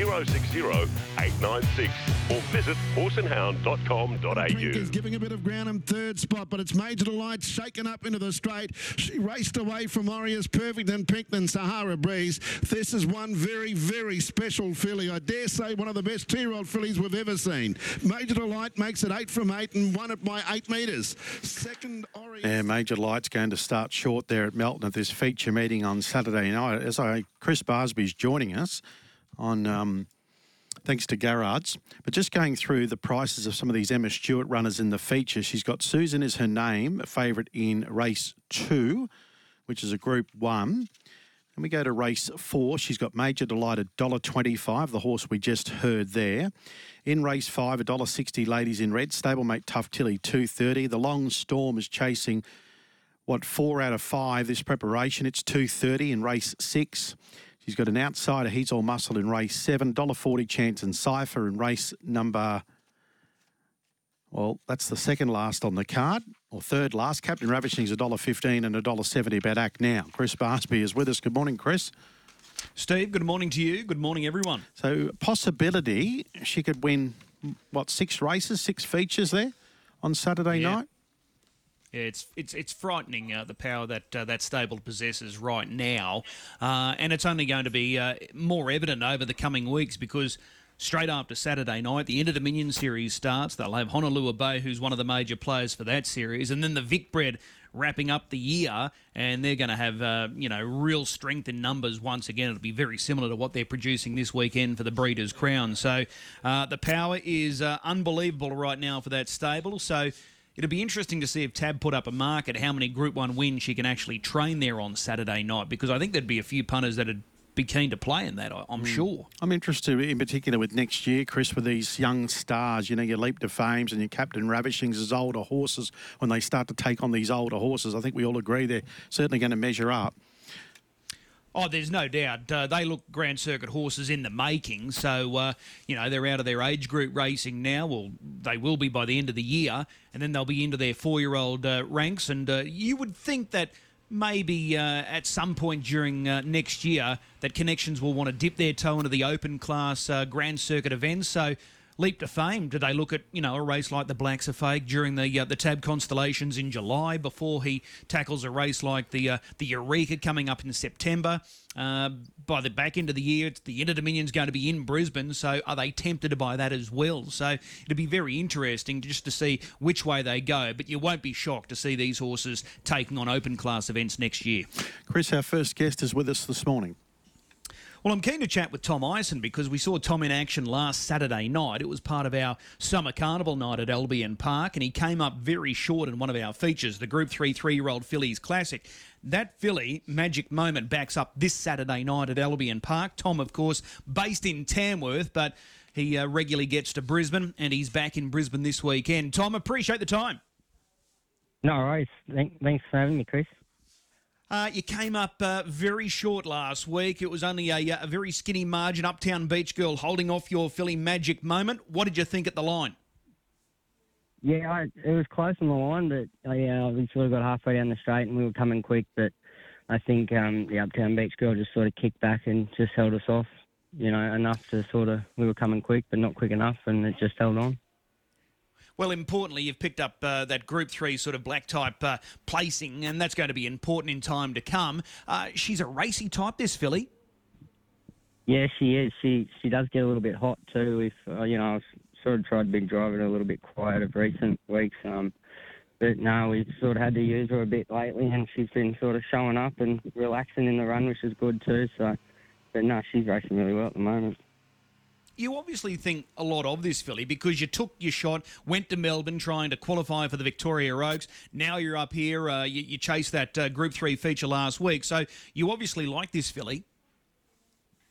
060 896 or visit horseandhound.com.au. Drinkers giving a bit of ground in third spot, but it's Major Delight shaken up into the straight. She raced away from Orius Perfect and Pink than Sahara Breeze. This is one very, very special filly. I dare say one of the best two-year-old fillies we've ever seen. Major Delight makes it eight from eight and won it by eight metres. Second Orius. Yeah, Major Light's going to start short there at Melton at this feature meeting on Saturday night. As I, Chris Barsby's joining us on, um, thanks to Garrard's. But just going through the prices of some of these Emma Stewart runners in the feature, she's got Susan is her name, a favourite in race two, which is a Group One. And we go to race four. She's got Major Delight at $1.25, the horse we just heard there. In race five, $1.60, ladies in red. Stablemate Tough Tilly, 230. The Long Storm is chasing, what, four out of five this preparation. It's 230 in race six. She's got an outsider. He's all muscle in race seven. $1.40 chance and Cypher in race number. Well, that's the second last on the card, or third last. Captain Ravishing Ravishing's $1.15 and $1.70 about Act Now. Chris Barsby is with us. Good morning, Chris. Steve, good morning to you. Good morning, everyone. So, possibility she could win, what, six races, six features there on Saturday Yeah. night? Yeah, it's it's it's frightening uh, the power that uh, that stable possesses right now, uh, and it's only going to be uh, more evident over the coming weeks because. Straight after Saturday night, the Inter Dominion series starts. They'll have Honolulu Bay, who's one of the major players for that series, and then the Vic Bred wrapping up the year, and they're going to have uh, you know real strength in numbers once again. It'll be very similar to what they're producing this weekend for the Breeders' Crown. So uh, the power is uh, unbelievable right now for that stable. So It'll be interesting to see if Tab put up a mark at how many Group 1 wins she can actually train there on Saturday night because I think there'd be a few punters that'd be keen to play in that, I'm hmm. sure. I'm interested in particular with next year, Chris, with these young stars. You know, your Leap to Fames and your Captain Ravishings as older horses. When they start to take on these older horses, I think we all agree they're certainly going to measure up. Oh, there's no doubt. Uh, they look Grand Circuit horses in the making. So, uh, you know, they're out of their age group racing now. Well, they will be by the end of the year. And then they'll be into their four year old uh, ranks. And uh, you would think that maybe uh, at some point during uh, next year that connections will want to dip their toe into the open class Grand Circuit events. So, leap to fame? Do they look at you know a race like the Blacks A Fake during the uh, the Tab Constellations in July before he tackles a race like the uh, the Eureka coming up in September? Uh, by the back end of the year, it's the Inter Dominion's going to be in Brisbane, so are they tempted to by that as well? So it'll be very interesting just to see which way they go. But you won't be shocked to see these horses taking on open class events next year. Chris, our first guest is with us this morning. Well, I'm keen to chat with Tom Ison because we saw Tom in action last Saturday night. It was part of our summer carnival night at Albion Park, and he came up very short in one of our features, the Group 3 three year old Fillies Classic. That filly, Magic Moment, backs up this Saturday night at Albion Park. Tom, of course, based in Tamworth, but he uh, regularly gets to Brisbane, and he's back in Brisbane this weekend. Tom, appreciate the time. No worries. Thanks for having me, Chris. Uh, you came up uh, very short last week. It was only a, a very skinny margin. Uptown Beach Girl holding off your Philly Magic moment. What did you think at the line? Yeah, I, it was close on the line, but uh, yeah, we sort of got halfway down the straight and we were coming quick. But I think um, the Uptown Beach girl just sort of kicked back and just held us off. You know, enough to sort of we were coming quick, but not quick enough, and it just held on. Well, importantly, you've picked up uh, that Group 3 sort of black type uh, placing, and that's going to be important in time to come. Uh, she's a racy type, this filly. Yeah, she is. She she does get a little bit hot too. If uh, you know, I've sort of tried big driving a little bit quiet of recent weeks. Um, but no, we've sort of had to use her a bit lately, and she's been sort of showing up and relaxing in the run, which is good too. So, but no, she's racing really well at the moment. You obviously think a lot of this filly because you took your shot, went to Melbourne trying to qualify for the Victoria Oaks. Now you're up here. Uh, you, you chased that uh, Group 3 feature last week. So you obviously like this filly.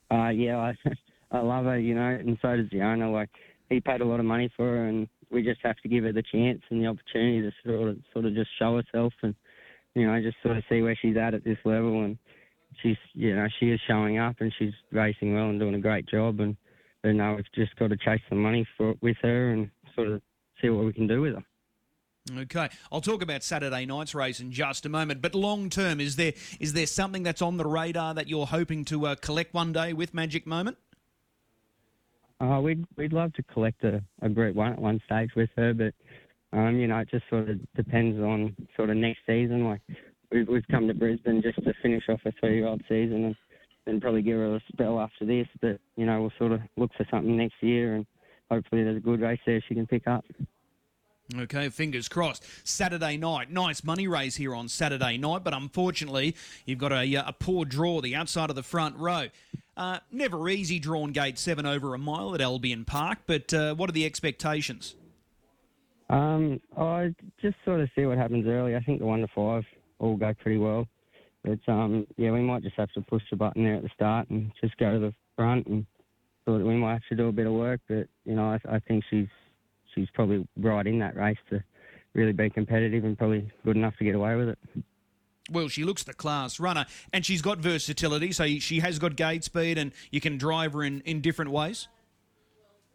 Uh, yeah, I, I love her, you know, and so does the owner. Like, he paid a lot of money for her, and we just have to give her the chance and the opportunity to sort of, sort of just show herself and, you know, just sort of see where she's at at this level. And she's you know she is showing up and she's racing well and doing a great job. And now we've just got to chase some money for with her and sort of see what we can do with her. Okay, I'll talk about Saturday night's race in just a moment. But long term, is there is there something that's on the radar that you're hoping to uh, collect one day with Magic Moment? Uh, we'd we'd love to collect a, a Group One at one stage with her, but um, you know it just sort of depends on sort of next season. Like we've we've come to Brisbane just to finish off a three year old season and then probably give her a spell after this. But you know we'll sort of look for something next year and hopefully there's a good race there she can pick up. Okay, fingers crossed. Saturday night, nice money raise here on Saturday night, but unfortunately, you've got a, a poor draw the outside of the front row. Uh, never easy drawn gate seven over a mile at Albion Park, but uh, what are the expectations? Um, I just sort of see what happens early. I think the one to five all go pretty well, but um, yeah, we might just have to push the button there at the start and just go to the front and thought we might have to do a bit of work. But you know, I, I think she's she's probably right in that race to really be competitive and probably good enough to get away with it. Well, she looks the class runner, and she's got versatility, so she has got gate speed, and you can drive her in, in different ways.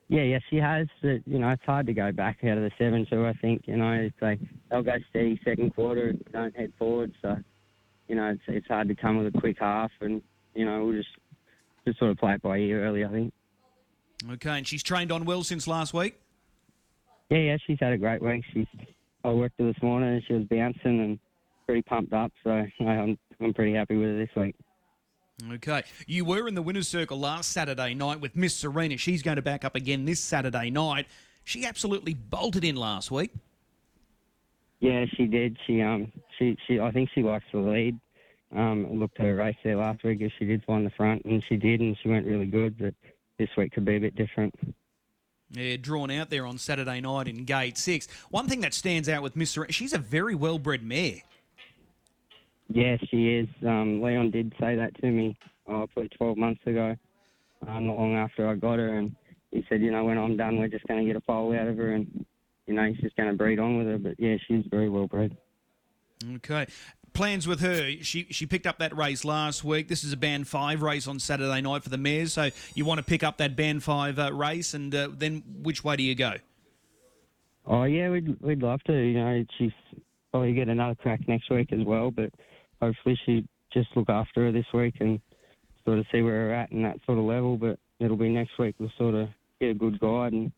Yeah, yeah, she has. But, you know, it's hard to go back out of the seven, so I think, you know, it's like they'll go steady second quarter, and don't head forward. So, you know, it's, it's hard to come with a quick half, and, you know, we'll just, just sort of play it by ear early, I think. Okay, and she's trained on well since last week? Yeah, yeah, she's had a great week. She's I worked her this morning and she was bouncing and pretty pumped up. So I'm I'm pretty happy with her this week. Okay. You were in the winner's circle last Saturday night with Miss Serena. She's going to back up again this Saturday night. She absolutely bolted in last week. Yeah, she did. She um she she I think she likes the lead. Um, looked at her race there last week, and she did find the front, and she did, and she went really good. But this week could be a bit different. Yeah, drawn out there on Saturday night in Gate Six. One thing that stands out with Miss she's a very well-bred mare. Yeah, she is. Um, Leon did say that to me, oh, probably 12 months ago, uh, not long after I got her, and he said, you know, when I'm done, we're just going to get a foal out of her, and you know, he's just going to breed on with her. But yeah, she's very well bred. Okay. Plans with her. She she picked up that race last week. This is a band five race on Saturday night for the mares. So you want to pick up that band five uh, race, and uh, then which way do you go? Oh yeah, we'd we'd love to. You know, she's probably get another crack next week as well. But hopefully she just look after her this week and sort of see where we're at in that sort of level. But it'll be next week. We'll sort of get a good guide, and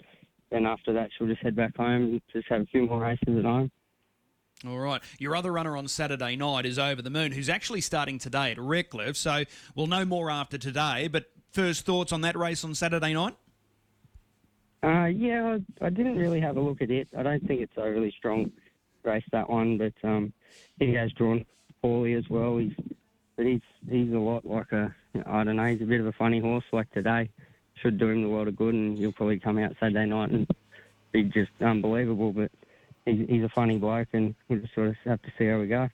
then after that she'll just head back home and just have a few more races at home. All right. Your other runner on Saturday night is Over the Moon, who's actually starting today at Redcliffe. So we'll know more after today. But first thoughts on that race on Saturday night? Uh, yeah, I, didn't really have a look at it. I don't think it's a really strong race that one, but um, he has drawn poorly as well. He's but he's he's a lot like a I don't know. He's a bit of a funny horse. Like today, should do him the world of good, and he'll probably come out Saturday night and be just unbelievable. But he's, he's a funny bloke, and we'll just sort of have to see how we go.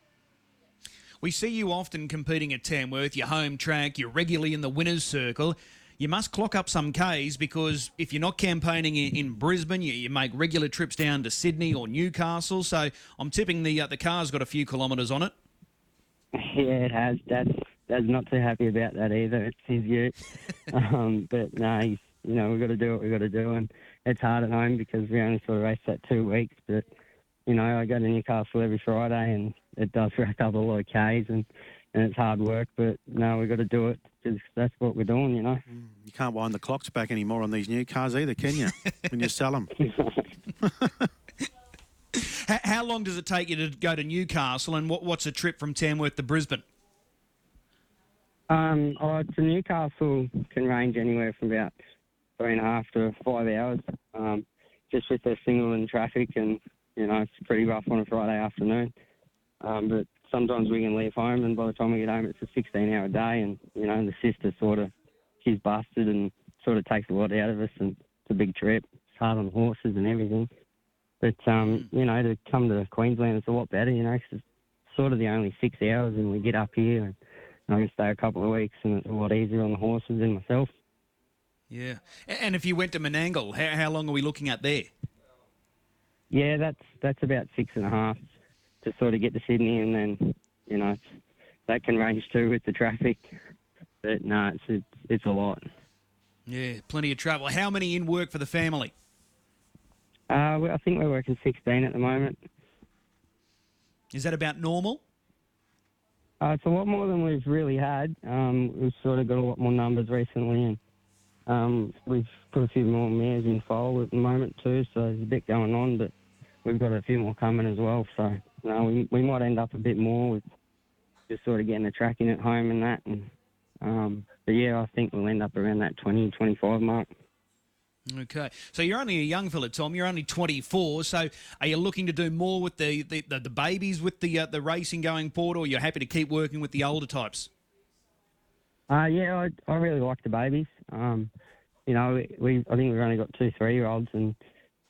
We see you often competing at Tamworth, your home track, you're regularly in the winner's circle. You must clock up some Ks because if you're not campaigning in, in Brisbane, you, you, make regular trips down to Sydney or Newcastle. So I'm tipping the uh, the car's got a few kilometres on it. Yeah, it has. Dad's, Dad's not too happy about that either. It's his ute. um, but no, he's, you know, we've got to do what we've got to do. And it's hard at home because we only sort of race that two weeks. But, you know, I go to Newcastle every Friday and it does rack up a lot of Ks and, and it's hard work. But no, we've got to do it because that's what we're doing, you know. You can't wind the clocks back anymore on these new cars either, can you? when you sell them. how, how, long does it take you to go to Newcastle and what, what's a trip from Tamworth to Brisbane? Um, oh, to Newcastle can range anywhere from about three and a half to five hours, um, just with the single and traffic, and you know it's pretty rough on a Friday afternoon. Um, but sometimes we can leave home, and by the time we get home, it's a 16-hour day, and you know the sister sort of she's busted and sort of takes a lot out of us, and it's a big trip. It's hard on horses and everything. But um, you know, to come to Queensland, it's a lot better. You know, cause it's sort of the only six hours, and we get up here, and I can stay a couple of weeks, and it's a lot easier on the horses and myself. Yeah, and if you went to Menangle, how, how long are we looking at there? Yeah, that's that's about six and a half to sort of get to Sydney, and then you know that can range too with the traffic. But no, it's it's, it's a lot. Yeah, plenty of travel. How many in work for the family? Uh, we- I think we're working 16 at the moment. Is that about normal? Uh, it's a lot more than we've really had. Um, we've sort of got a lot more numbers recently, and um, we've put a few more mares in foal at the moment too. So there's a bit going on, but we've got a few more coming as well. So no, we we might end up a bit more with just sort of getting the tracking at home and that. And um, but yeah, I think we'll end up around that 20, 25 mark. Okay, so you're only a young fella, Tom. You're only 24. So are you looking to do more with the the, the, the babies with the uh, the racing going forward, or you're happy to keep working with the older types? Uh, yeah, I, I really like the babies. Um, you know, we, we I think we've only got two three year olds, and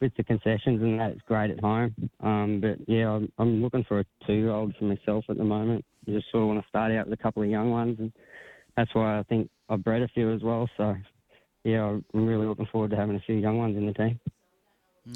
with the concessions and that, it's great at home. Um, but yeah, I'm, I'm looking for a two year old for myself at the moment. I just sort of want to start out with a couple of young ones, and that's why I think I've bred a few as well. So yeah, I'm really looking forward to having a few young ones in the team.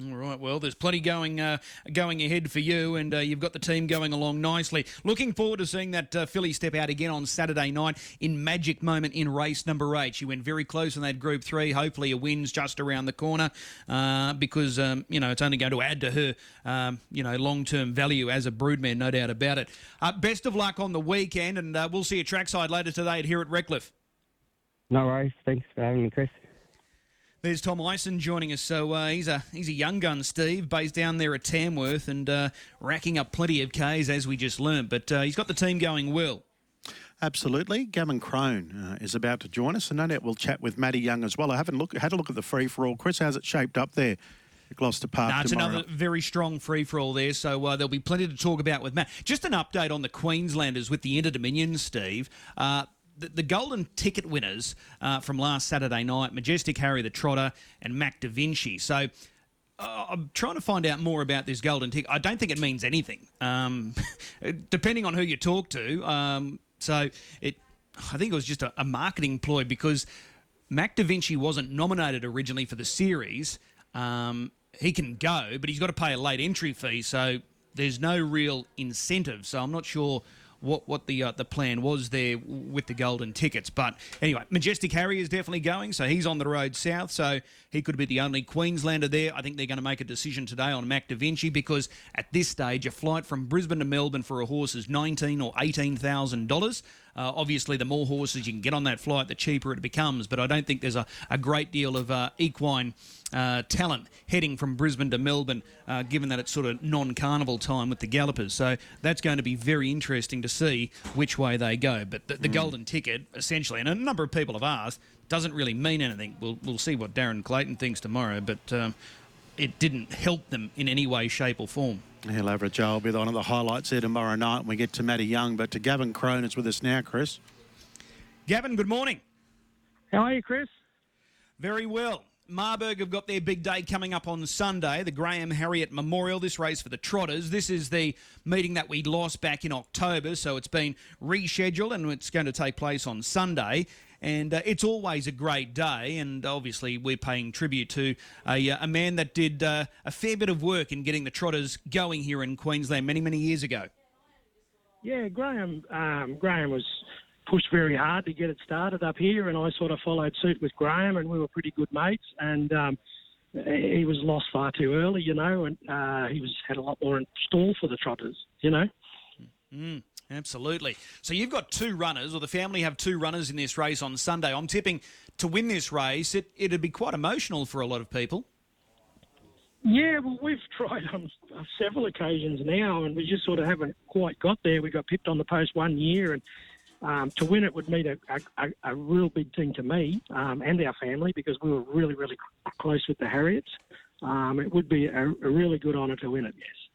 All right. Well, there's plenty going uh, going ahead for you, and uh, you've got the team going along nicely. Looking forward to seeing that uh, filly step out again on Saturday night in magic moment in race number eight. She went very close in that Group Three. Hopefully, a win's just around the corner uh, because um, you know it's only going to add to her um, you know long term value as a broodmare, no doubt about it. Uh, best of luck on the weekend, and uh, we'll see you trackside later today here at Redcliffe. No worries. Thanks for having me, Chris. There's Tom Ison joining us. So uh, he's a he's a young gun, Steve, based down there at Tamworth and uh, racking up plenty of Ks as we just learnt. But uh, he's got the team going well. Absolutely. Gavin Crone uh, is about to join us, and no doubt we'll chat with Matty Young as well. I haven't look, had a look at the free for all. Chris, how's it shaped up there at Gloucester Park it's tomorrow? another very strong free for all there, so uh, there'll be plenty to talk about with Matt. Just an update on the Queenslanders with the Inter Dominion, Steve. Uh, the, the golden ticket winners uh, from last Saturday night Majestic Harry the Trotter and Mac Da Vinci. So uh, I'm trying to find out more about this golden ticket. I don't think it means anything, um, depending on who you talk to. Um, so it, I think it was just a, a marketing ploy because Mac Da Vinci wasn't nominated originally for the series. Um, he can go, but he's got to pay a late entry fee, so there's no real incentive. So I'm not sure what what the uh, the plan was there with the golden tickets. But anyway, Majestic Harry is definitely going, so he's on the road south. So he could be the only Queenslander there. I think they're going to make a decision today on Mac Da Vinci because at this stage, a flight from Brisbane to Melbourne for a horse is nineteen or eighteen thousand dollars. Uh, obviously, the more horses you can get on that flight, the cheaper it becomes. But I don't think there's a, a great deal of uh, equine uh, talent heading from Brisbane to Melbourne, uh, given that it's sort of non carnival time with the gallopers. So that's going to be very interesting to see which way they go. But the, the golden ticket, essentially, and a number of people have asked, doesn't really mean anything. We'll, we'll see what Darren Clayton thinks tomorrow. But. Um, it didn't help them in any way, shape, or form. He'll average. I'll be one of the highlights there tomorrow night when we get to Matty Young. But to Gavin Crone is with us now, Chris. Gavin, good morning. How are you, Chris? Very well. Marburg have got their big day coming up on Sunday, the Graham Harriet Memorial, this race for the Trotters. This is the meeting that we lost back in October, so it's been rescheduled and it's going to take place on Sunday. And uh, it's always a great day, and obviously we're paying tribute to a, uh, a man that did uh, a fair bit of work in getting the Trotters going here in Queensland many, many years ago. Yeah, Graham. Um, Graham was pushed very hard to get it started up here, and I sort of followed suit with Graham, and we were pretty good mates. And um, he was lost far too early, you know, and uh, he was had a lot more in store for the Trotters, you know. Mm, absolutely. So you've got two runners, or the family have two runners in this race on Sunday. I'm tipping to win this race, it, it'd be quite emotional for a lot of people. Yeah, well, we've tried on several occasions now, and we just sort of haven't quite got there. We got pipped on the post one year, and um, to win it would mean a, a, a real big thing to me um, and our family because we were really, really close with the Harriets. Um, it would be a, a really good honour to win it, yes.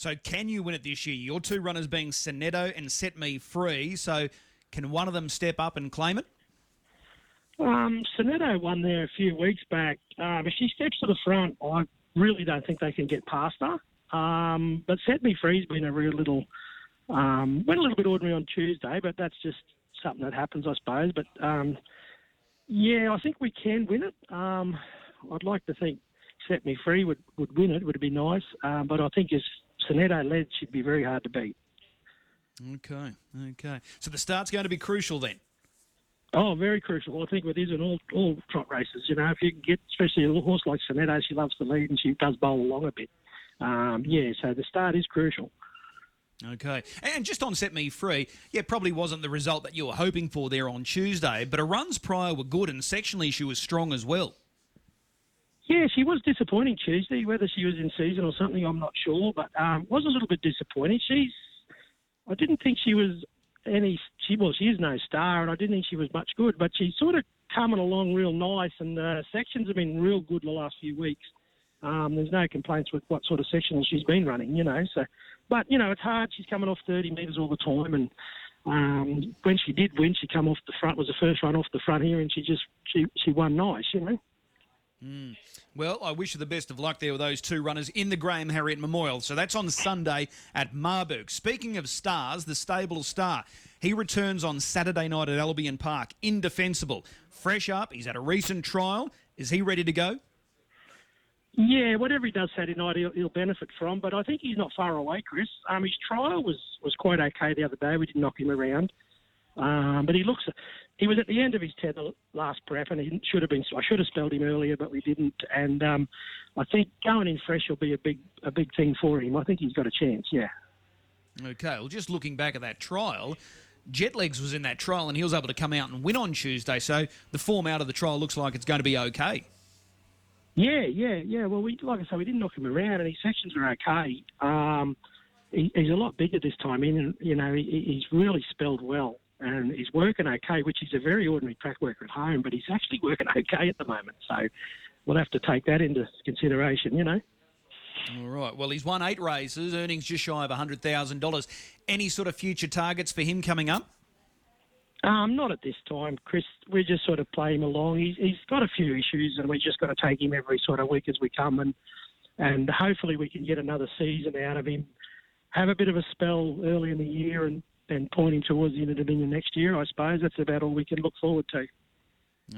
So can you win it this year? Your two runners being Sonetto and Set Me Free. So can one of them step up and claim it? Um, won there a few weeks back. Um, if she steps to the front, I really don't think they can get past her. Um, but Set Me Free's been a real little, um, went a little bit ordinary on Tuesday, but that's just something that happens, I suppose. But um, yeah, I think we can win it. Um, I'd like to think Set Me Free would, would win it, would be nice. But I think as Sonetto led, she'd be very hard to beat. Okay, okay. So the start's going to be crucial then. Oh, very crucial. I think with these and all all trot races, you know, if you can get, especially a horse like Sonetto, she loves to lead and she does bowl along a bit. Um, yeah, so the start is crucial. Okay. And just on Set Me Free, yeah, probably wasn't the result that you were hoping for there on Tuesday, but her runs prior were good and sectionally she was strong as well. Yeah, she was disappointing Tuesday. Whether she was in season or something, I'm not sure, but um, was a little bit disappointing. She's, I didn't think she was any. She well, she is no star, and I didn't think she was much good, but she's sort of coming along real nice, and uh, sections have been real good the last few weeks. Um, there's no complaints with what sort of sectional she's been running, you know. So, but you know, it's hard. She's coming off 30 metres all the time, and um, when she did win, she come off the front. Was the first run off the front here, and she just she she won nice, you know. Mm. Well, I wish you the best of luck there with those two runners in the Graham Harriet Memorial. So that's on Sunday at Marburg. Speaking of stars, the stable star, he returns on Saturday night at Albion Park, indefensible. Fresh up, he's had a recent trial. Is he ready to go? Yeah, whatever he does Saturday night, he'll, he'll benefit from. But I think he's not far away, Chris. Um, his trial was was quite okay the other day. We didn't knock him around, um, but he looks. He was at the end of his tether last prep, and he should have been. I should have spelled him earlier, but we didn't. And um, I think going in fresh will be a big a big thing for him. I think he's got a chance. Yeah. Okay. Well, just looking back at that trial. Jetlegs was in that trial and he was able to come out and win on Tuesday. So the form out of the trial looks like it's going to be okay. Yeah, yeah, yeah. Well, we like I say, we didn't knock him around, and his sections are okay. Um, he, he's a lot bigger this time in, and you know he, he's really spelled well, and he's working okay, which is a very ordinary track worker at home, but he's actually working okay at the moment. So we'll have to take that into consideration, you know. All right. Well, he's won eight races, earnings just shy of hundred thousand dollars. Any sort of future targets for him coming up? Um, not at this time, Chris. We just sort of play him along. He's, he's got a few issues, and we just got to take him every sort of week as we come, and and hopefully we can get another season out of him. Have a bit of a spell early in the year, and then pointing towards the end Inter-Dominion next year. I suppose that's about all we can look forward to.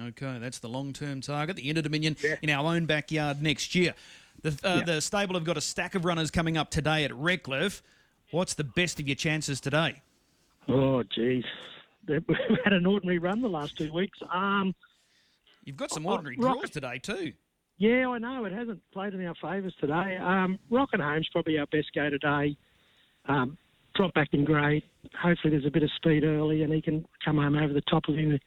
Okay, that's the long-term target. The Inter-Dominion yeah. in our own backyard next year. The, uh, yeah. the stable have got a stack of runners coming up today at Redcliffe. What's the best of your chances today? Oh, geez we've had an ordinary run the last two weeks. Um, You've got some ordinary uh, draws today too. Yeah, I know it hasn't played in our favours today. Um, Rockin' Home's probably our best go today. Um, drop back in grade. Hopefully, there's a bit of speed early, and he can come home over the top of him.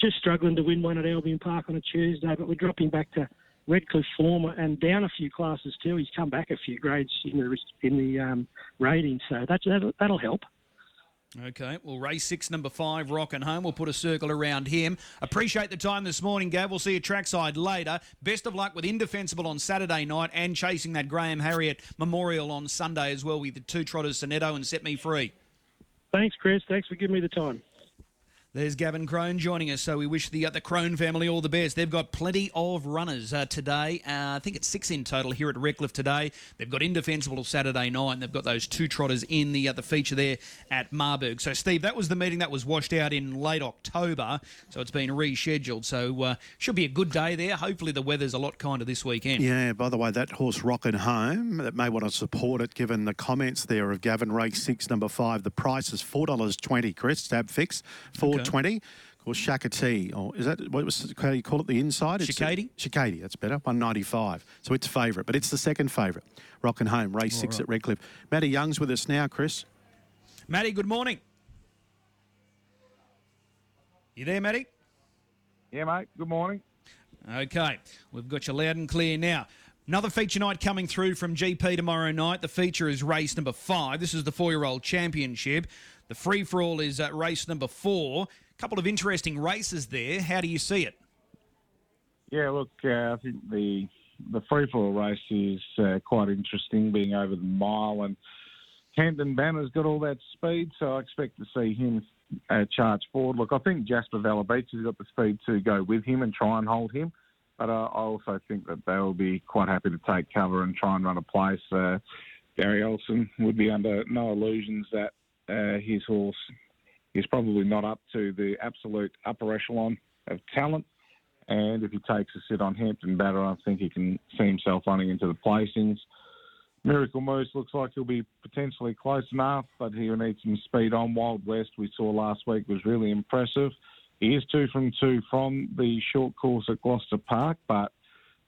Just struggling to win one at Albion Park on a Tuesday, but we're dropping back to Redcliffe form and down a few classes too. He's come back a few grades in the in the um, rating, so that's, that'll, that'll help. Okay, well, race six, number five, Rockin' Home. We'll put a circle around him. Appreciate the time this morning, Gav. We'll see you trackside later. Best of luck with Indefensible on Saturday night and chasing that Graham Harriet Memorial on Sunday as well with the two trotters, Sonetto and Set Me Free. Thanks, Chris. Thanks for giving me the time. There's Gavin Crone joining us, so we wish the uh, the Crone family all the best. They've got plenty of runners uh, today. Uh, I think it's six in total here at Redcliffe today. They've got Indefensible Saturday night, they've got those two trotters in the the feature there at Marburg. So, Steve, that was the meeting that was washed out in late October, so it's been rescheduled. So, uh, should be a good day there. Hopefully, the weather's a lot kinder this weekend. Yeah. By the way, that horse Rockin' Home that may want to support it, given the comments there of Gavin Race Six, number five. The price is four dollars twenty. Chris Stab fix four. Okay. 20 or Shakati, or is that what was how do you call it? The inside, Shakati. Shakati, that's better. One ninety five. So it's favourite, but it's the second favourite. Rockin' Home, race All six right. at Redcliffe. Matty Young's with us now, Chris. Matty, good morning. You there, Matty? Yeah, mate. Good morning. Okay, we've got you loud and clear now. Another feature night coming through from GP tomorrow night. The feature is race number five. This is the four-year-old championship. The free for all is at race number four. A couple of interesting races there. How do you see it? Yeah, look, uh, I think the the free for all race is uh, quite interesting, being over the mile, and Hampton Banner's got all that speed, so I expect to see him uh, charge forward. Look, I think Jasper Valabeach has got the speed to go with him and try and hold him, but uh, I also think that they'll be quite happy to take cover and try and run a place. Uh, Gary Elson would be under no illusions that uh, his horse is probably not up to the absolute upper echelon of talent. And if he takes a sit on Hampton Banner, I think he can see himself running into the placings. Miracle Moose looks like he'll be potentially close enough, but he'll need some speed on. Wild West, we saw last week, was really impressive. He is two from two from the short course at Gloucester Park, but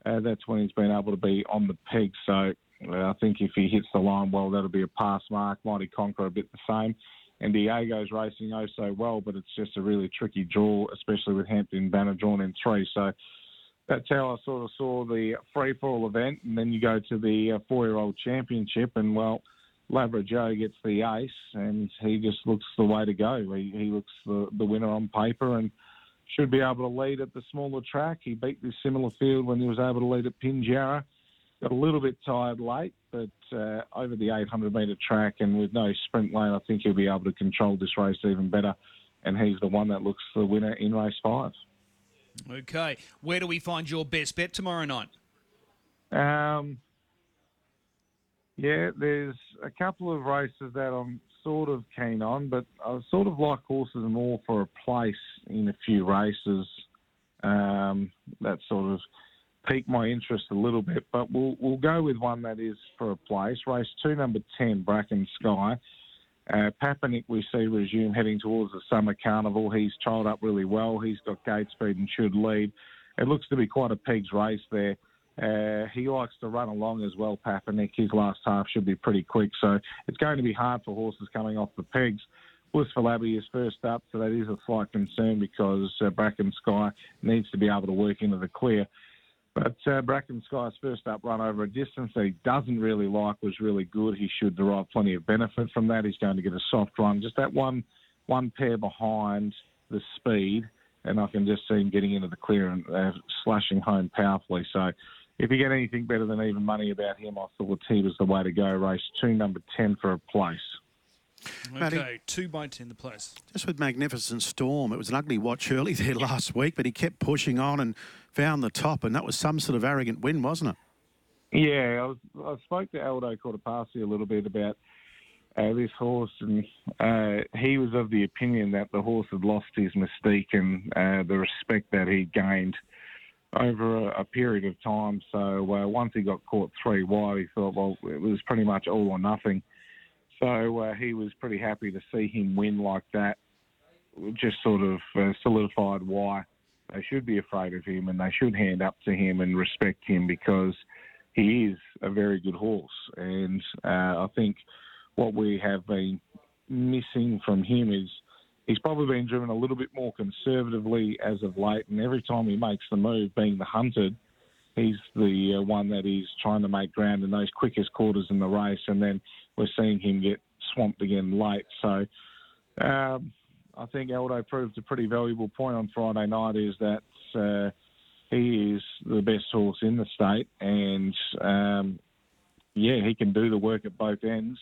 uh, that's when he's been able to be on the peg. So I think if he hits the line well, that'll be a pass mark. Mighty Conquer a bit the same. And Diego's racing oh so well, but it's just a really tricky draw, especially with Hampton Banner drawn in three. So that's how I sort of saw the free for all event. And then you go to the uh, four year old championship, and well, Lavra Joe gets the ace, and he just looks the way to go. He, he looks the, the winner on paper and should be able to lead at the smaller track. He beat this similar field when he was able to lead at Pinjarra. Got a little bit tired late, but uh, over the 800 metre track and with no sprint lane, I think he'll be able to control this race even better. And he's the one that looks the winner in race five. Okay. Where do we find your best bet tomorrow night? Um, yeah, there's a couple of races that I'm sort of keen on, but I sort of like horses more for a place in a few races. Um, that sort of piqued my interest a little bit, but we'll we'll go with one that is for a place. Race two, number ten, Bracken Sky. Uh, Papanik we see resume heading towards the summer carnival. He's trialled up really well. He's got gate speed and should lead. It looks to be quite a pegs race there. Uh, he likes to run along as well, Papanik. His last half should be pretty quick, so it's going to be hard for horses coming off the pegs. Blissful Abbey is first up, so that is a slight concern because uh, Bracken Sky needs to be able to work into the clear. But uh, Bracken Sky's first up run over a distance that he doesn't really like was really good. He should derive plenty of benefit from that. He's going to get a soft run, just that one one pair behind the speed, and I can just see him getting into the clear and uh, slashing home powerfully. So if you get anything better than even money about him, I thought he was the way to go. Race two, number 10 for a place. Okay, Matty, two by ten the place. Just with Magnificent Storm, it was an ugly watch early there last week, but he kept pushing on and found the top, and that was some sort of arrogant win, wasn't it? Yeah, I, was, I spoke to Aldo Cortopassi a little bit about uh, this horse, and uh, he was of the opinion that the horse had lost his mystique and uh, the respect that he gained over a, a period of time. So uh, once he got caught three wide, he thought, well, it was pretty much all or nothing. So uh, he was pretty happy to see him win like that. Just sort of uh, solidified why they should be afraid of him and they should hand up to him and respect him because he is a very good horse. And uh, I think what we have been missing from him is he's probably been driven a little bit more conservatively as of late, and every time he makes the move, being the hunted, he's the uh, one that is trying to make ground in those quickest quarters in the race, and then we're seeing him get swamped again late. So um, I think Aldo proved a pretty valuable point on Friday night is that uh, he is the best horse in the state, and um, yeah, he can do the work at both ends.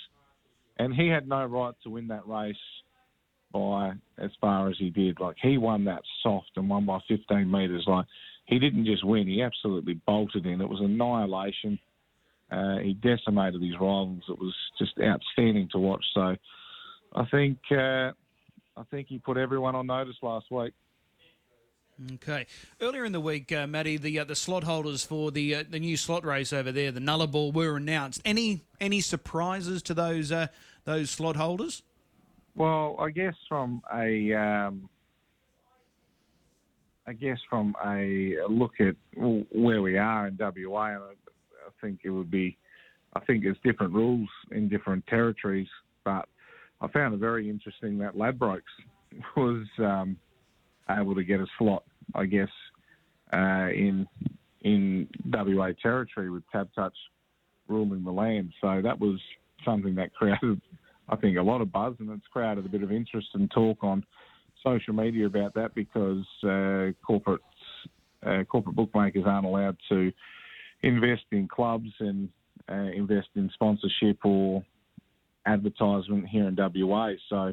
And he had no right to win that race by as far as he did. Like he won that soft and won by 15 metres. Like he didn't just win; he absolutely bolted in. It was annihilation. Uh, he decimated his rivals. It was just outstanding to watch. So I think uh, I think he put everyone on notice last week. Okay. Earlier in the week, uh, Matty, the uh, the slot holders for the uh, the new slot race over there, the Nullarbor, were announced. Any any surprises to those uh, those slot holders? Well, I guess from a, um, I guess from a look at where we are in WA, I, I think it would be, I think it's different rules in different territories, but I found it very interesting that Ladbrokes was um, able to get a slot, I guess, uh, in in WA territory with Tab Touch ruling the land. So that was something that created I think, a lot of buzz, and it's created a bit of interest and talk on social media about that because uh, corporate uh, corporate bookmakers aren't allowed to invest in clubs and uh, invest in sponsorship or advertisement here in WA. So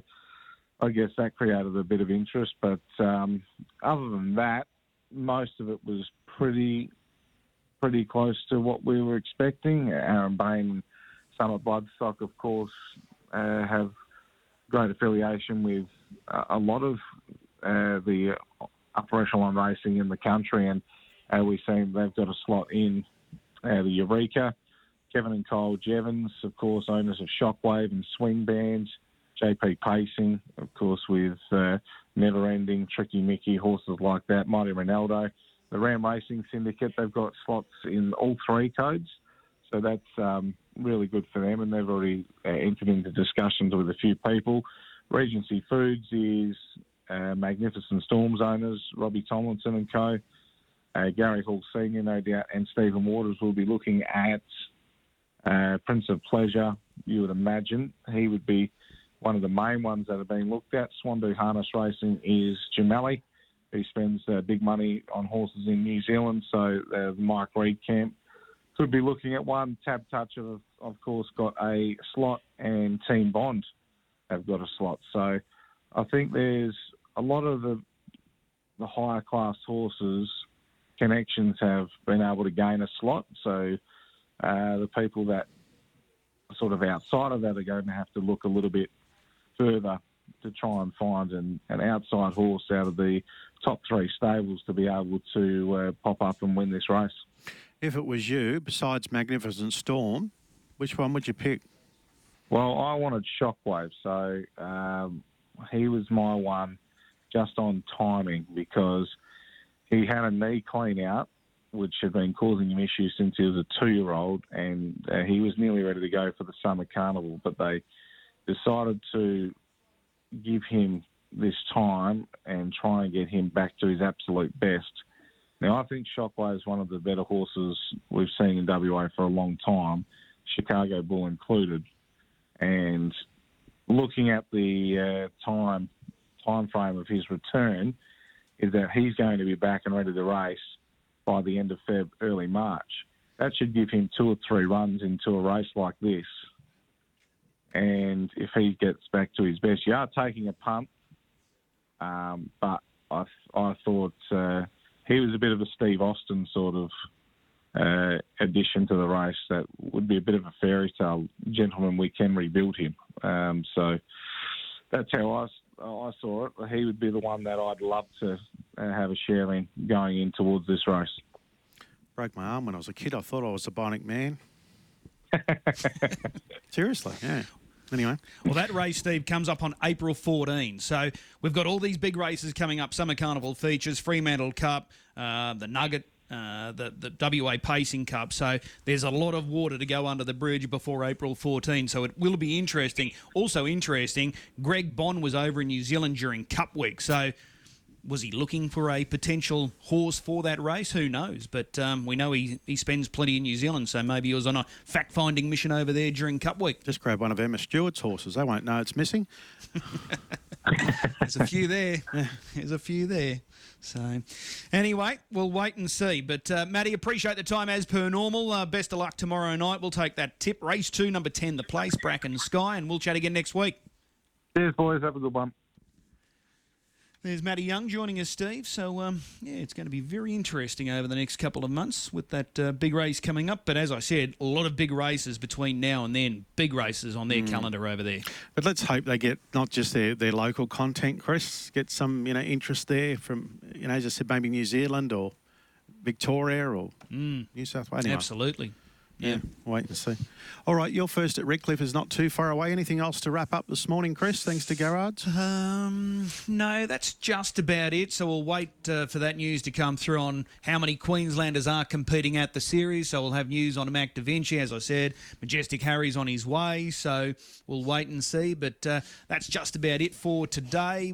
I guess that created a bit of interest, but um, other than that, most of it was pretty pretty close to what we were expecting. Aaron Bain, Summit Bloodstock, of course, uh, have great affiliation with a lot of uh, the upper echelon racing in the country, and uh, we see they've got a slot in uh, the Eureka. Kevin and Kyle Jevons, of course, owners of Shockwave and Swing Bands. JP Pacing, of course, with uh, Never Ending, Tricky Mickey, horses like that. Mighty Ronaldo. The Ram Racing Syndicate, they've got slots in all three codes. So that's um, really good for them, and they've already uh, entered into discussions with a few people. Regency Foods is uh, Magnificent Storms owners, Robbie Tomlinson and co. Uh, Gary Hall Senior, no doubt, and Stephen Waters will be looking at uh, Prince of Pleasure. You would imagine he would be one of the main ones that are being looked at. Swandu Harness Racing is Jamali, who spends uh, big money on horses in New Zealand. So uh, Mike Reed camp could be looking at one. Tab Touch, of, of course, got a slot, and Team Bond have got a slot. So I think there's a lot of the the higher class horses connections have been able to gain a slot. So uh, the people that are sort of outside of that are going to have to look a little bit further to try and find an, an outside horse out of the top three stables to be able to uh, pop up and win this race. If it was you, besides Magnificent Storm, which one would you pick? Well, I wanted Shockwave, so um, he was my one just on timing because he had a knee clean out, which had been causing him issues since he was a two year old, and uh, he was nearly ready to go for the summer carnival, but they decided to give him this time and try and get him back to his absolute best. Now, I think Shockwave is one of the better horses we've seen in WA for a long time, Chicago Bull included. And looking at the uh, time time frame of his return, is that he's going to be back and ready to race by the end of Feb, early March. That should give him two or three runs into a race like this. And if he gets back to his best, you are taking a punt, um, but I, I thought uh, he was a bit of a Steve Austin sort of uh, addition to the race that would be a bit of a fairy tale. Gentlemen, we can rebuild him. Um, so that's how I, I saw it. He would be the one that I'd love to uh, have a share in going in towards this race. Broke my arm when I was a kid. I thought I was a bionic man. Seriously, yeah. Anyway, Well, that race, Steve, comes up on April 14. So we've got all these big races coming up Summer Carnival features, Fremantle Cup, uh, the Nugget. Uh, the, the WA Pacing Cup. So there's a lot of water to go under the bridge before April 14. So it will be interesting. Also interesting, Greg Bond was over in New Zealand during Cup Week. So was he looking for a potential horse for that race? Who knows? But um, we know he, he spends plenty in New Zealand, so maybe he was on a fact finding mission over there during Cup Week. just grab one of Emma Stewart's horses. They won't know it's missing. There's a few there. There's a few there. So, anyway, we'll wait and see. But, uh, appreciate the time as per normal. Uh, best of luck tomorrow night. We'll take that tip. Race two, number 10, the place, Bracken Sky, and we'll chat again next week. Cheers, boys. Have a good one. There's Matty Young joining us, Steve. So, um, yeah, it's going to be very interesting over the next couple of months with that uh, big race coming up. But as I said, a lot of big races between now and then. Big races on their calendar over there. But let's hope they get not just their, their local content, Chris, get some you know interest there from you know as I said maybe New Zealand or Victoria or New South Wales. Anyway, Absolutely. Yeah, wait and see. All right, your first at Redcliffe is not too far away. Anything else to wrap up this morning, Chris? Thanks to Garrards. Um, no, that's just about it. So we'll wait uh, for that news to come through on how many Queenslanders are competing at the series. So we'll have news on Mac Da Vinci, as I said. Majestic Harry's on his way. So we'll wait and see. But uh, that's just about it for today.